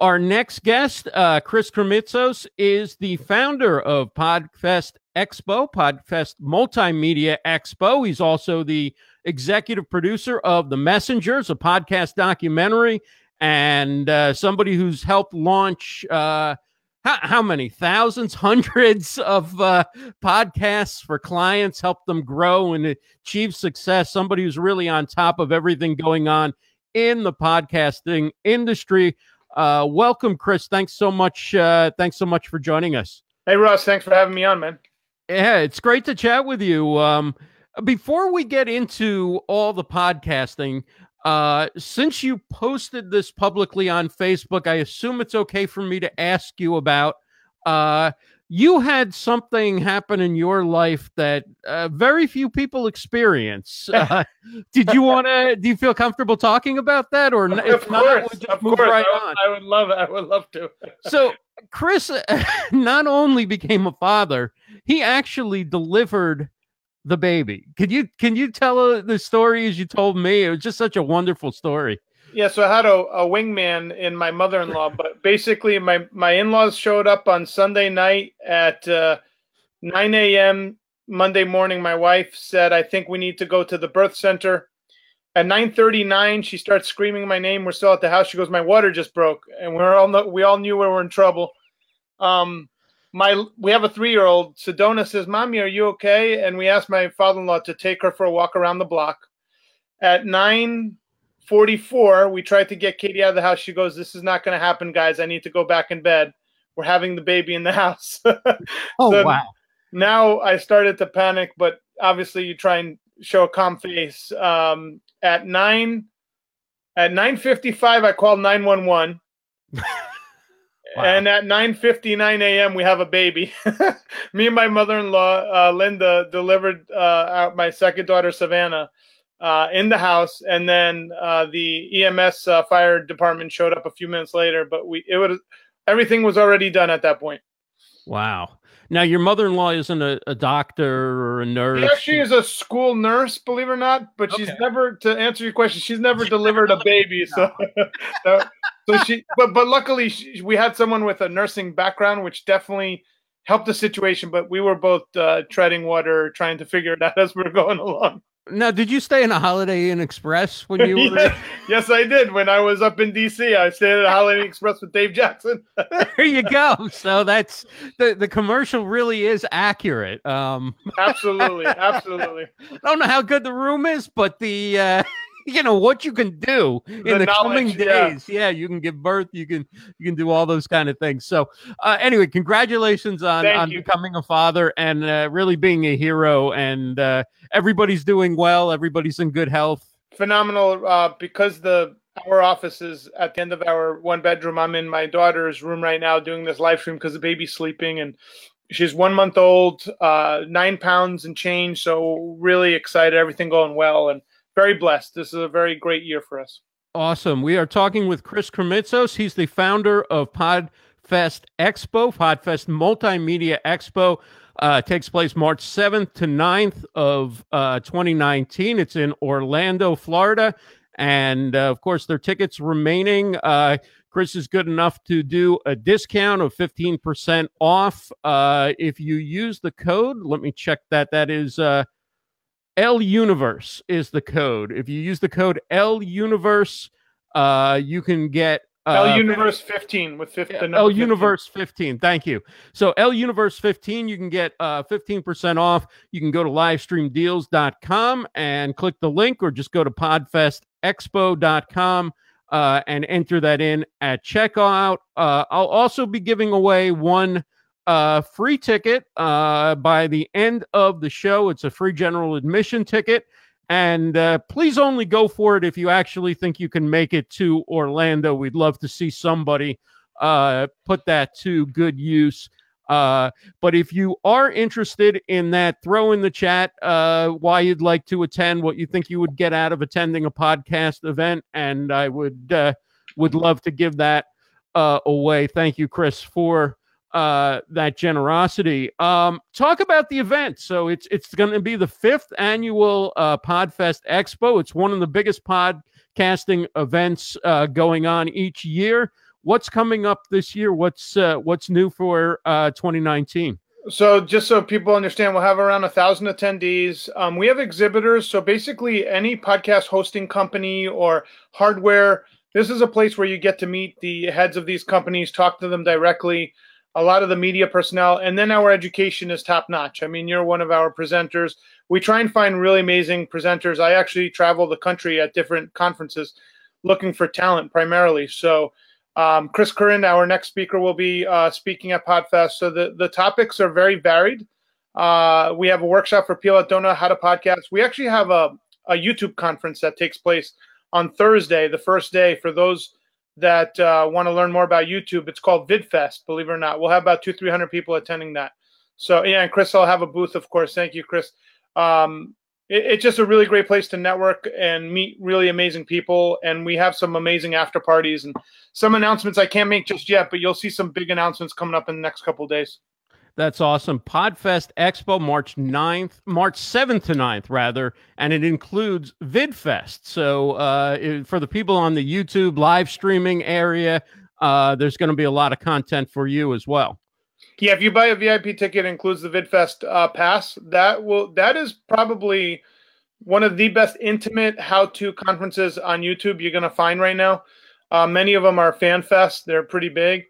Our next guest, uh, Chris Krimitsos, is the founder of Podfest Expo, Podfest Multimedia Expo. He's also the executive producer of The Messengers, a podcast documentary, and uh, somebody who's helped launch uh, how, how, many thousands, hundreds of uh, podcasts for clients, help them grow and achieve success. Somebody who's really on top of everything going on in the podcasting industry. Uh, welcome, Chris. Thanks so much. Uh, thanks so much for joining us. Hey, Ross. Thanks for having me on, man. Yeah, it's great to chat with you. Um, before we get into all the podcasting, uh, since you posted this publicly on Facebook, I assume it's okay for me to ask you about. Uh, you had something happen in your life that uh, very few people experience. Uh, did you want to? Do you feel comfortable talking about that, or of if course, not, we'll just move course. right I would, on? I would love it. I would love to. so, Chris not only became a father, he actually delivered the baby. Can you can you tell uh, the story as you told me? It was just such a wonderful story. Yeah, so I had a, a wingman in my mother-in-law, but basically my my in-laws showed up on Sunday night at uh, 9 a.m. Monday morning. My wife said, "I think we need to go to the birth center." At 9:39, she starts screaming my name. We're still at the house. She goes, "My water just broke," and we're all we all knew we were in trouble. Um, my we have a three-year-old. Sedona says, "Mommy, are you okay?" And we asked my father-in-law to take her for a walk around the block. At nine 44, we tried to get Katie out of the house. She goes, This is not going to happen, guys. I need to go back in bed. We're having the baby in the house. oh, so wow. Now I started to panic, but obviously you try and show a calm face. Um, at 9 at 9:55 I called 911. wow. And at 9:59 a.m. we have a baby. Me and my mother-in-law uh, Linda delivered uh, my second daughter Savannah uh, in the house, and then uh, the EMS uh, fire department showed up a few minutes later. But we it was everything was already done at that point. Wow. Now your mother-in-law isn't a, a doctor or a nurse. She actually is a school nurse, believe it or not. But okay. she's never to answer your question. She's never delivered a baby. So, so, so she. But but luckily she, we had someone with a nursing background, which definitely helped the situation. But we were both uh, treading water, trying to figure it out as we were going along. Now, did you stay in a Holiday Inn Express when you were? yes, yes, I did. When I was up in DC, I stayed at a Holiday Inn Express with Dave Jackson. there you go. So that's the the commercial really is accurate. Um, absolutely, absolutely. I don't know how good the room is, but the uh, you know what you can do in the, the coming days. Yeah. yeah. you can give birth. You can you can do all those kind of things. So uh, anyway, congratulations on Thank on you. becoming a father and uh, really being a hero. And uh, everybody's doing well. Everybody's in good health. Phenomenal. Uh, because the our office is at the end of our one bedroom. I'm in my daughter's room right now doing this live stream because the baby's sleeping and she's one month old, uh, nine pounds and change. So really excited, everything going well, and very blessed. This is a very great year for us. Awesome. We are talking with Chris Krimitsos. He's the founder of Podfest Expo, Podfest Multimedia Expo. Uh, takes place March 7th to 9th of uh, 2019. It's in Orlando, Florida. And uh, of course, there are tickets remaining. Uh, Chris is good enough to do a discount of 15% off. Uh, if you use the code, let me check that. That is uh, L Universe is the code. If you use the code L Universe, uh, you can get uh, L Universe 15 with 15. L Universe 15. Thank you. So L Universe 15, you can get uh, 15% off. You can go to livestreamdeals.com and click the link or just go to podfestexpo.com uh, and enter that in at checkout. Uh, I'll also be giving away one uh, free ticket uh, by the end of the show. It's a free general admission ticket. And uh, please only go for it if you actually think you can make it to Orlando. We'd love to see somebody uh, put that to good use. Uh, but if you are interested in that, throw in the chat uh, why you'd like to attend, what you think you would get out of attending a podcast event, and I would uh, would love to give that uh, away. Thank you, Chris, for uh, that generosity. Um, talk about the event. So it's it's going to be the fifth annual uh, Podfest Expo. It's one of the biggest podcasting events uh, going on each year. what's coming up this year? What's uh, what's new for uh, 2019? So just so people understand, we'll have around a thousand attendees. Um, we have exhibitors. So basically, any podcast hosting company or hardware, this is a place where you get to meet the heads of these companies, talk to them directly. A lot of the media personnel, and then our education is top notch. I mean, you're one of our presenters. We try and find really amazing presenters. I actually travel the country at different conferences, looking for talent primarily. So um, Chris Curran, our next speaker, will be uh, speaking at Podfest. So the, the topics are very varied. Uh, we have a workshop for people that don't know how to podcast. We actually have a, a YouTube conference that takes place on Thursday, the first day, for those that uh, want to learn more about YouTube. It's called VidFest, believe it or not. We'll have about two, 300 people attending that. So, yeah, and Chris, I'll have a booth, of course. Thank you, Chris. Um, it, it's just a really great place to network and meet really amazing people. And we have some amazing after parties and some announcements I can't make just yet, but you'll see some big announcements coming up in the next couple days. That's awesome. Podfest Expo, March 9th, March 7th to 9th, rather, and it includes VidFest. So uh, it, for the people on the YouTube live streaming area, uh, there's going to be a lot of content for you as well. Yeah, if you buy a VIP ticket, includes the VidFest uh, pass. That will that is probably one of the best intimate how-to conferences on YouTube you're going to find right now. Uh, many of them are fan fest; they're pretty big.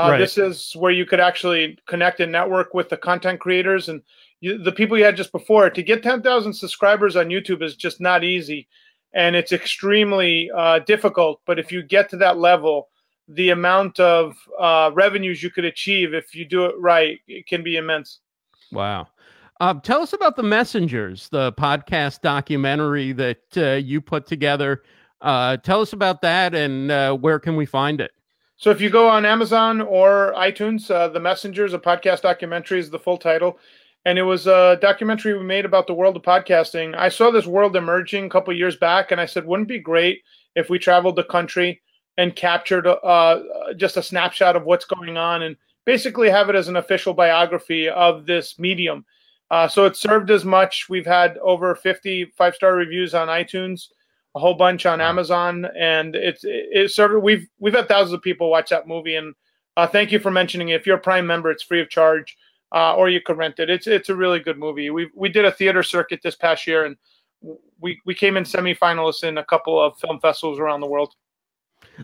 Uh, right. This is where you could actually connect and network with the content creators and you, the people you had just before. To get 10,000 subscribers on YouTube is just not easy, and it's extremely uh, difficult. But if you get to that level, the amount of uh, revenues you could achieve if you do it right it can be immense. Wow. Uh, tell us about the Messengers, the podcast documentary that uh, you put together. Uh, tell us about that and uh, where can we find it? So, if you go on Amazon or iTunes, uh, The Messengers, a podcast documentary is the full title. And it was a documentary we made about the world of podcasting. I saw this world emerging a couple years back, and I said, wouldn't it be great if we traveled the country and captured uh, just a snapshot of what's going on and basically have it as an official biography of this medium. Uh, so it served as much. We've had over 50 five star reviews on iTunes, a whole bunch on Amazon, and it's it, it served. We've we've had thousands of people watch that movie, and uh, thank you for mentioning it. If you're a Prime member, it's free of charge, uh, or you can rent it. It's it's a really good movie. We we did a theater circuit this past year, and we we came in semifinalists in a couple of film festivals around the world.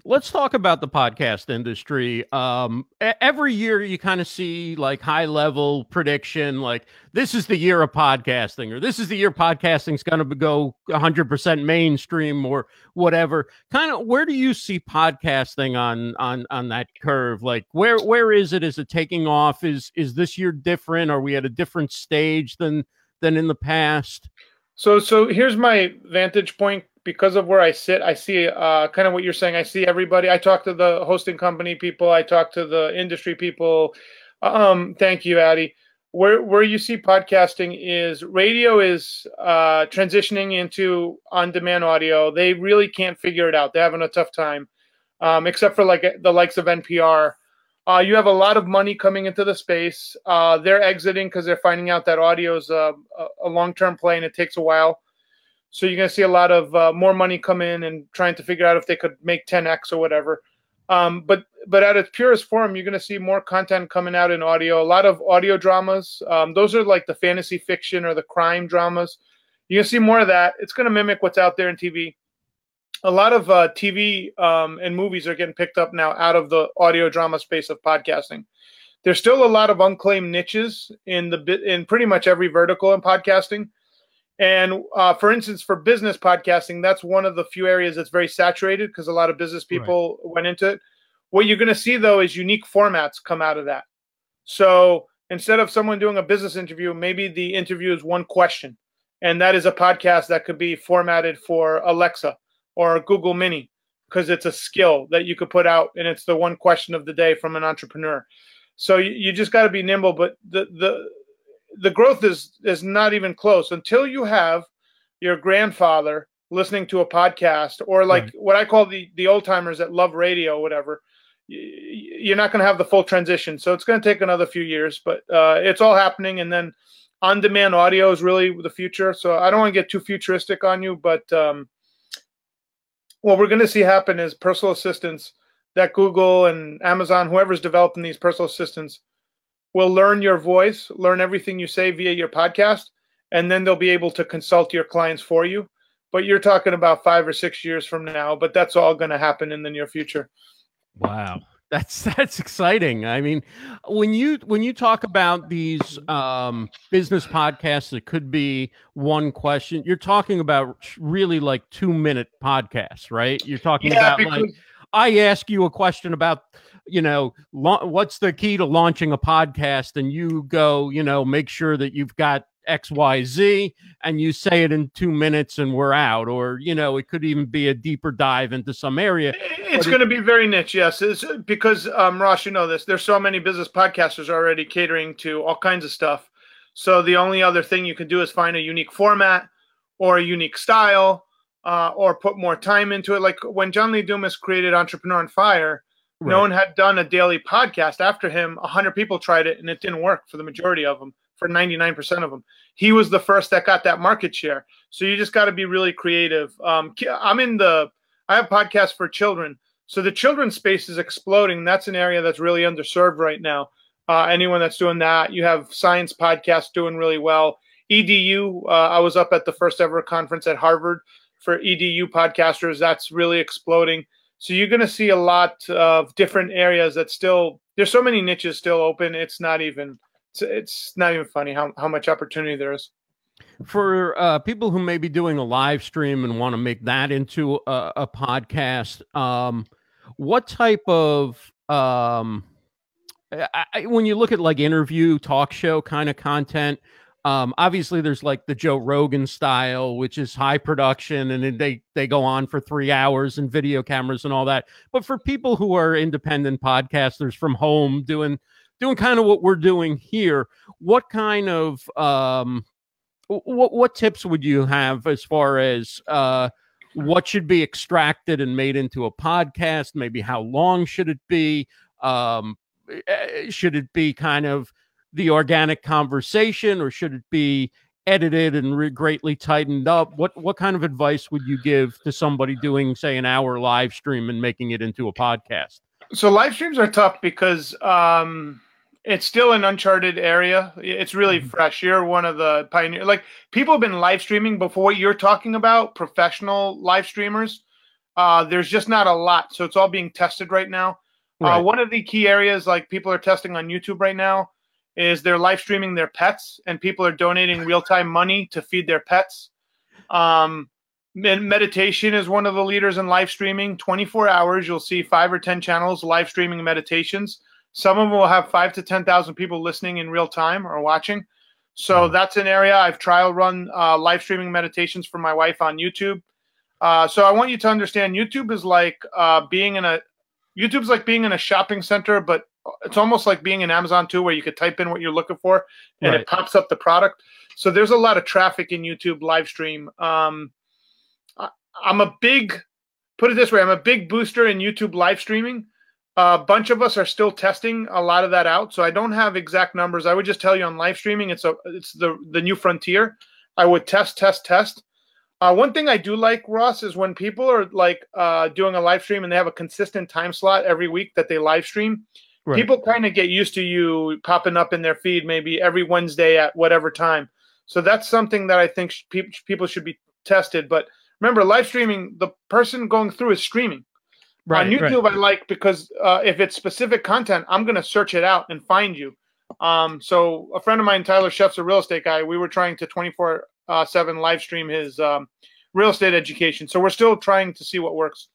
Let's talk about the podcast industry. Um, every year you kind of see like high level prediction, like this is the year of podcasting, or this is the year podcasting is going to go 100% mainstream, or whatever. Kind of, where do you see podcasting on on on that curve? Like, where where is it? Is it taking off? Is is this year different? Are we at a different stage than than in the past? So so here's my vantage point because of where I sit, I see uh, kind of what you're saying. I see everybody. I talk to the hosting company people. I talk to the industry people. Um, thank you, Addy. Where where you see podcasting is radio is uh, transitioning into on-demand audio. They really can't figure it out. They're having a tough time, um, except for like the likes of NPR. Uh, you have a lot of money coming into the space. Uh, they're exiting because they're finding out that audio is a, a long-term play and it takes a while. So you're going to see a lot of uh, more money come in and trying to figure out if they could make 10x or whatever. Um, but but at its purest form, you're going to see more content coming out in audio. A lot of audio dramas. Um, those are like the fantasy fiction or the crime dramas. You're going to see more of that. It's going to mimic what's out there in TV. A lot of uh, TV um, and movies are getting picked up now out of the audio drama space of podcasting. There's still a lot of unclaimed niches in the in pretty much every vertical in podcasting. And uh, for instance, for business podcasting, that's one of the few areas that's very saturated because a lot of business people right. went into it. What you're going to see though is unique formats come out of that. So instead of someone doing a business interview, maybe the interview is one question, and that is a podcast that could be formatted for Alexa or Google Mini because it's a skill that you could put out, and it's the one question of the day from an entrepreneur. So you, you just got to be nimble. But the the the growth is is not even close until you have your grandfather listening to a podcast or like right. what I call the the old timers that love radio, whatever. You're not going to have the full transition, so it's going to take another few years, but uh, it's all happening. And then on-demand audio is really the future. So I don't want to get too futuristic on you, but um, what we're going to see happen is personal assistants that Google and Amazon, whoever's developing these personal assistants, will learn your voice, learn everything you say via your podcast, and then they'll be able to consult your clients for you. But you're talking about five or six years from now, but that's all going to happen in the near future. Wow. That's that's exciting. I mean, when you when you talk about these um, business podcasts that could be one question, you're talking about really like two minute podcasts, right? You're talking yeah, about because- like I ask you a question about you know, la- what's the key to launching a podcast? And you go, you know, make sure that you've got XYZ and you say it in two minutes and we're out. Or, you know, it could even be a deeper dive into some area. It's going to be very niche, yes. It's because, um, Ross, you know this, there's so many business podcasters already catering to all kinds of stuff. So the only other thing you can do is find a unique format or a unique style uh, or put more time into it. Like when John Lee Dumas created Entrepreneur on Fire, right. no one had done a daily podcast after him. A 100 people tried it and it didn't work for the majority of them for 99% of them. He was the first that got that market share. So you just got to be really creative. Um, I'm in the, I have podcasts for children. So the children's space is exploding. That's an area that's really underserved right now. Uh, anyone that's doing that, you have science podcasts doing really well. EDU, uh, I was up at the first ever conference at Harvard for EDU podcasters. That's really exploding. So you're going to see a lot of different areas that still, there's so many niches still open. It's not even, it's, it's not even funny how, how much opportunity there is. For uh, people who may be doing a live stream and want to make that into a, a podcast, um, what type of um, I, when you look at like interview talk show kind of content, um, obviously there's like the Joe Rogan style, which is high production, and they they go on for three hours and video cameras and all that. But for people who are independent podcasters from home doing doing kind of what we're doing here, what kind of um, what what tips would you have as far as uh, what should be extracted and made into a podcast? Maybe how long should it be? Um, eh, eh, should it be kind of the organic conversation, or should it be edited and re- greatly tightened up? What what kind of advice would you give to somebody doing, say, an hour live stream and making it into a podcast? So live streams are tough because um, it's still an uncharted area. It's really mm-hmm. fresh. You're one of the pioneer. Like people have been live streaming before what you're talking about, professional live streamers. Uh, there's just not a lot, so it's all being tested right now. Uh, right. Uh, one of the key areas, like people are testing on YouTube right now, is they're live streaming their pets, and people are donating real time money to feed their pets. Um, meditation is one of the leaders in live streaming. 24 hours, you'll see five or 10 channels live streaming meditations some of them will have five to 10,000 people listening in real time or watching. So hmm. that's an area I've trial run uh, live streaming meditations for my wife on YouTube. Uh, so I want you to understand YouTube is like uh, being in a YouTube's like being in a shopping center, but it's almost like being in Amazon too, where you could type in what you're looking for and right. it pops up the product. So there's a lot of traffic in YouTube live stream. Um, I, I'm a big, put it this way, I'm a big booster in YouTube live streaming a bunch of us are still testing a lot of that out, so I don't have exact numbers. I would just tell you on live streaming, it's a it's the the new frontier. I would test, test, test. Uh, one thing I do like, Ross, is when people are like uh, doing a live stream and they have a consistent time slot every week that they live stream. Right. People kind of get used to you popping up in their feed maybe every Wednesday at whatever time. So that's something that I think sh- people should be tested. But remember, live streaming, the person going through is streaming. Right, on YouTube, right. I like because uh, if it's specific content, I'm going to search it out and find you. Um, so a friend of mine, Tyler Chef's a real estate guy. We were trying to 24 uh, seven live stream his um, real estate education. So we're still trying to see what works.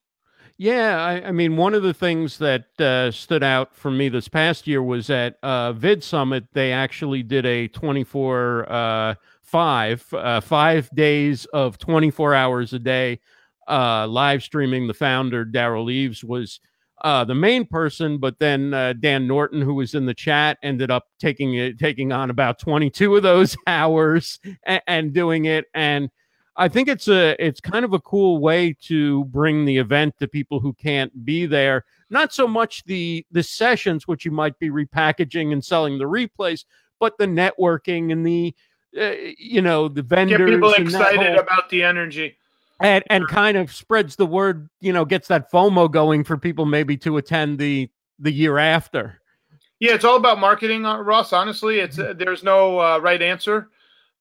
Yeah, I, I mean, one of the things that uh, stood out for me this past year was at uh, Vid Summit. They actually did a 24 uh, five uh, five days of 24 hours a day uh, live streaming. The founder, Derral Eves, was uh, the main person, but then Dan Norton, who was in the chat, ended up taking it, taking on about 22 of those hours and, and doing it. And I think it's a it's kind of a cool way to bring the event to people who can't be there. Not so much the the sessions, which you might be repackaging and selling the replays, but the networking and the uh, you know the vendors. Get people excited whole, about the energy and and kind of spreads the word, you know, gets that FOMO going for people maybe to attend the the year after. Yeah, it's all about marketing, uh, Ross. Honestly, it's uh, there's no uh, right answer.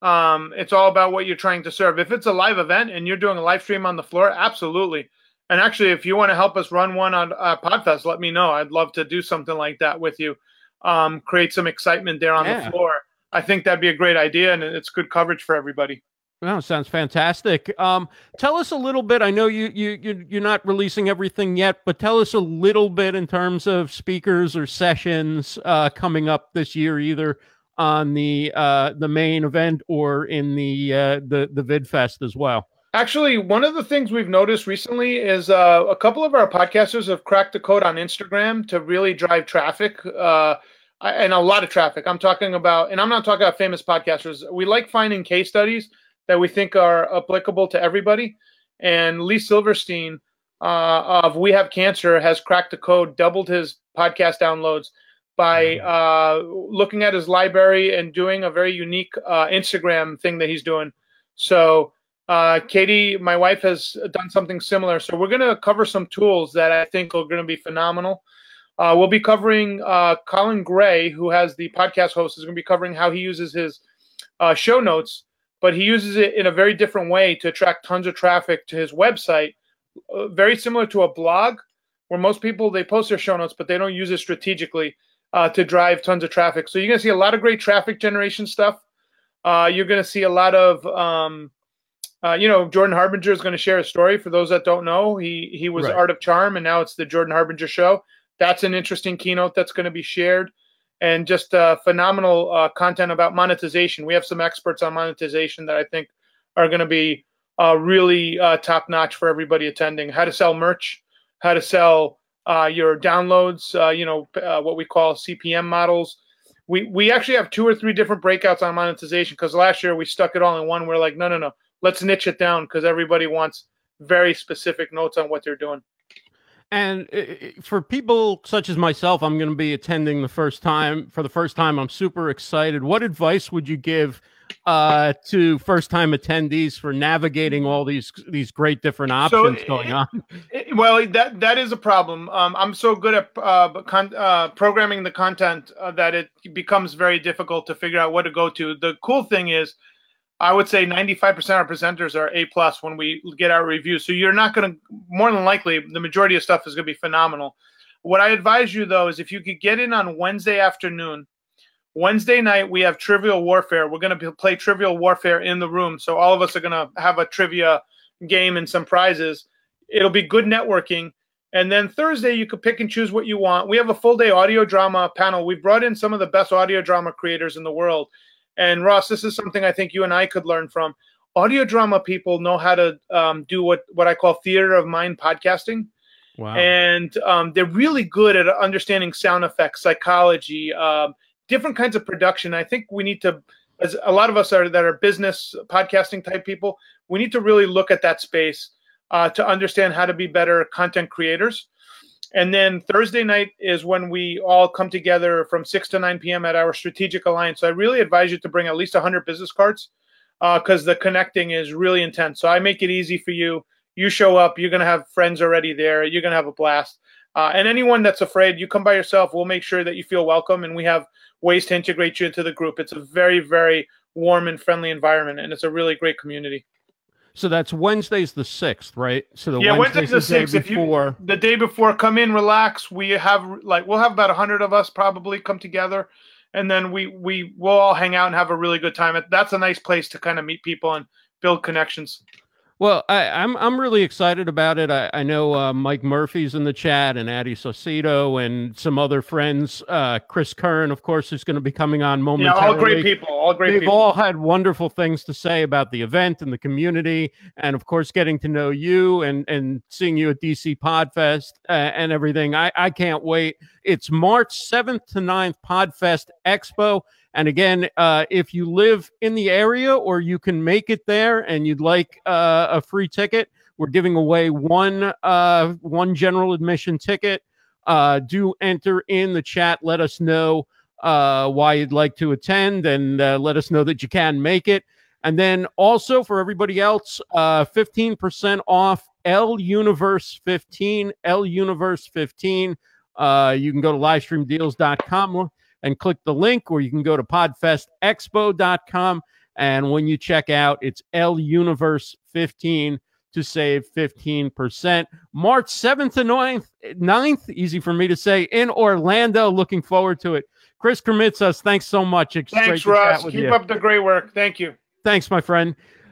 Um, it's all about what you're trying to serve. If it's a live event and you're doing a live stream on the floor, absolutely. And actually, if you want to help us run one on uh, Podfest, let me know. I'd love to do something like that with you. Um, create some excitement there on yeah. the floor. I think that'd be a great idea, and it's good coverage for everybody. Well, sounds fantastic. Um, tell us a little bit. I know you you you you're not releasing everything yet, but tell us a little bit in terms of speakers or sessions uh, coming up this year, either on the uh, the main event or in the uh, the the VidFest as well. Actually, one of the things we've noticed recently is uh, a couple of our podcasters have cracked the code on Instagram to really drive traffic. Uh, and a lot of traffic. I'm talking about, and I'm not talking about famous podcasters. We like finding case studies that we think are applicable to everybody. And Lee Silverstein uh, of We Have Cancer has cracked the code, doubled his podcast downloads by mm-hmm. uh, looking at his library and doing a very unique uh, Instagram thing that he's doing. So, uh, Katie, my wife, has done something similar. So, we're going to cover some tools that I think are going to be phenomenal. Uh, we'll be covering uh, Colin Gray, who has the podcast host, is going to be covering how he uses his show notes but he uses it in a very different way to attract tons of traffic to his website. Uh, very similar to a blog, where most people they post their show notes, but they don't use it strategically uh, to drive tons of traffic. So you're going to see a lot of great traffic generation stuff. Uh, you're going to see a lot of, um, uh, you know, Jordan Harbinger is going to share a story. For those that don't know, he he was right. Art of Charm, and now it's the Jordan Harbinger Show. That's an interesting keynote that's going to be shared and just uh, phenomenal uh, content about monetization. We have some experts on monetization that I think are going to be uh, really uh, top notch for everybody attending. How to sell merch, how to sell Uh, your downloads, uh, you know, uh, what we call CPM models. We, we actually have two or three different breakouts on monetization because last year we stuck it all in one. We're like, no, no, no, let's niche it down because everybody wants very specific notes on what they're doing. And uh, for people such as myself, I'm going to be attending the first time for the first time. I'm super excited. What advice would you give uh, to first time attendees for navigating all these these great different options so, going on? Well, that that is a problem. Um, I'm so good at uh, con- uh, programming the content uh, that it becomes very difficult to figure out what to go to. The cool thing is I would say 95% of our presenters are A plus when we get our reviews. So you're not going to, more than likely, the majority of stuff is going to be phenomenal. What I advise you though is if you could get in on Wednesday afternoon, Wednesday night we have Trivial Warfare. We're going to play Trivial Warfare in the room. So all of us are going to have a trivia game and some prizes. It'll be good networking. And then Thursday, you could pick and choose what you want. We have a full day audio drama panel. We've brought in some of the best audio drama creators in the world. And Ross, this is something I think you and I could learn from. Audio drama people know how to um, do what what I call theater of mind podcasting. Wow. And um, they're really good at understanding sound effects, psychology, um, different kinds of production. I think we need to, as a lot of us are that are business podcasting type people, we need to really look at that space uh, to understand how to be better content creators. And then Thursday night is when we all come together from 6 to 9 p.m. at our strategic alliance. So I really advise you to bring at least 100 business cards because uh, the connecting is really intense. So I make it easy for you. You show up, you're going to have friends already there, you're going to have a blast. Uh, and anyone that's afraid, you come by yourself. We'll make sure that you feel welcome, and we have ways to integrate you into the group. It's a very, very warm and friendly environment, and it's a really great community. So that's Wednesday's the sixth, right? So the yeah, Wednesday's, Wednesday's the sixth. If you the day before, come in, relax. We have like we'll have about a hundred of us probably come together, and then we we will all hang out and have a really good time. That's a nice place to kind of meet people and build connections. Well, I, am I'm, I'm really excited about it. I, I know uh, Mike Murphy's in the chat, and Addie Saucedo, and some other friends. Uh, Chris Curran, of course, is going to be coming on momentarily. Yeah, all great people. All great. People. They've people. all had wonderful things to say about the event and the community, and of course, getting to know you and and seeing you at DC Podfest uh, and everything. I I can't wait. It's March seventh to 9th Podfest Expo. And again, uh, if you live in the area or you can make it there and you'd like uh, a free ticket, we're giving away one uh, one general admission ticket. Uh, do enter in the chat. Let us know uh, why you'd like to attend and uh, let us know that you can make it. And then also for everybody else, uh, 15% off L Universe 15, L Universe 15. Uh, you can go to livestreamdeals.com and click the link, or you can go to podfestexpo.com. And when you check out, it's L Universe 15 to save 15%. March 7th to 9th, 9th, easy for me to say, in Orlando. Looking forward to it. Chris Krimitsos, thanks so much. It's thanks, Ross. Keep you. up the great work. Thank you. Thanks, my friend.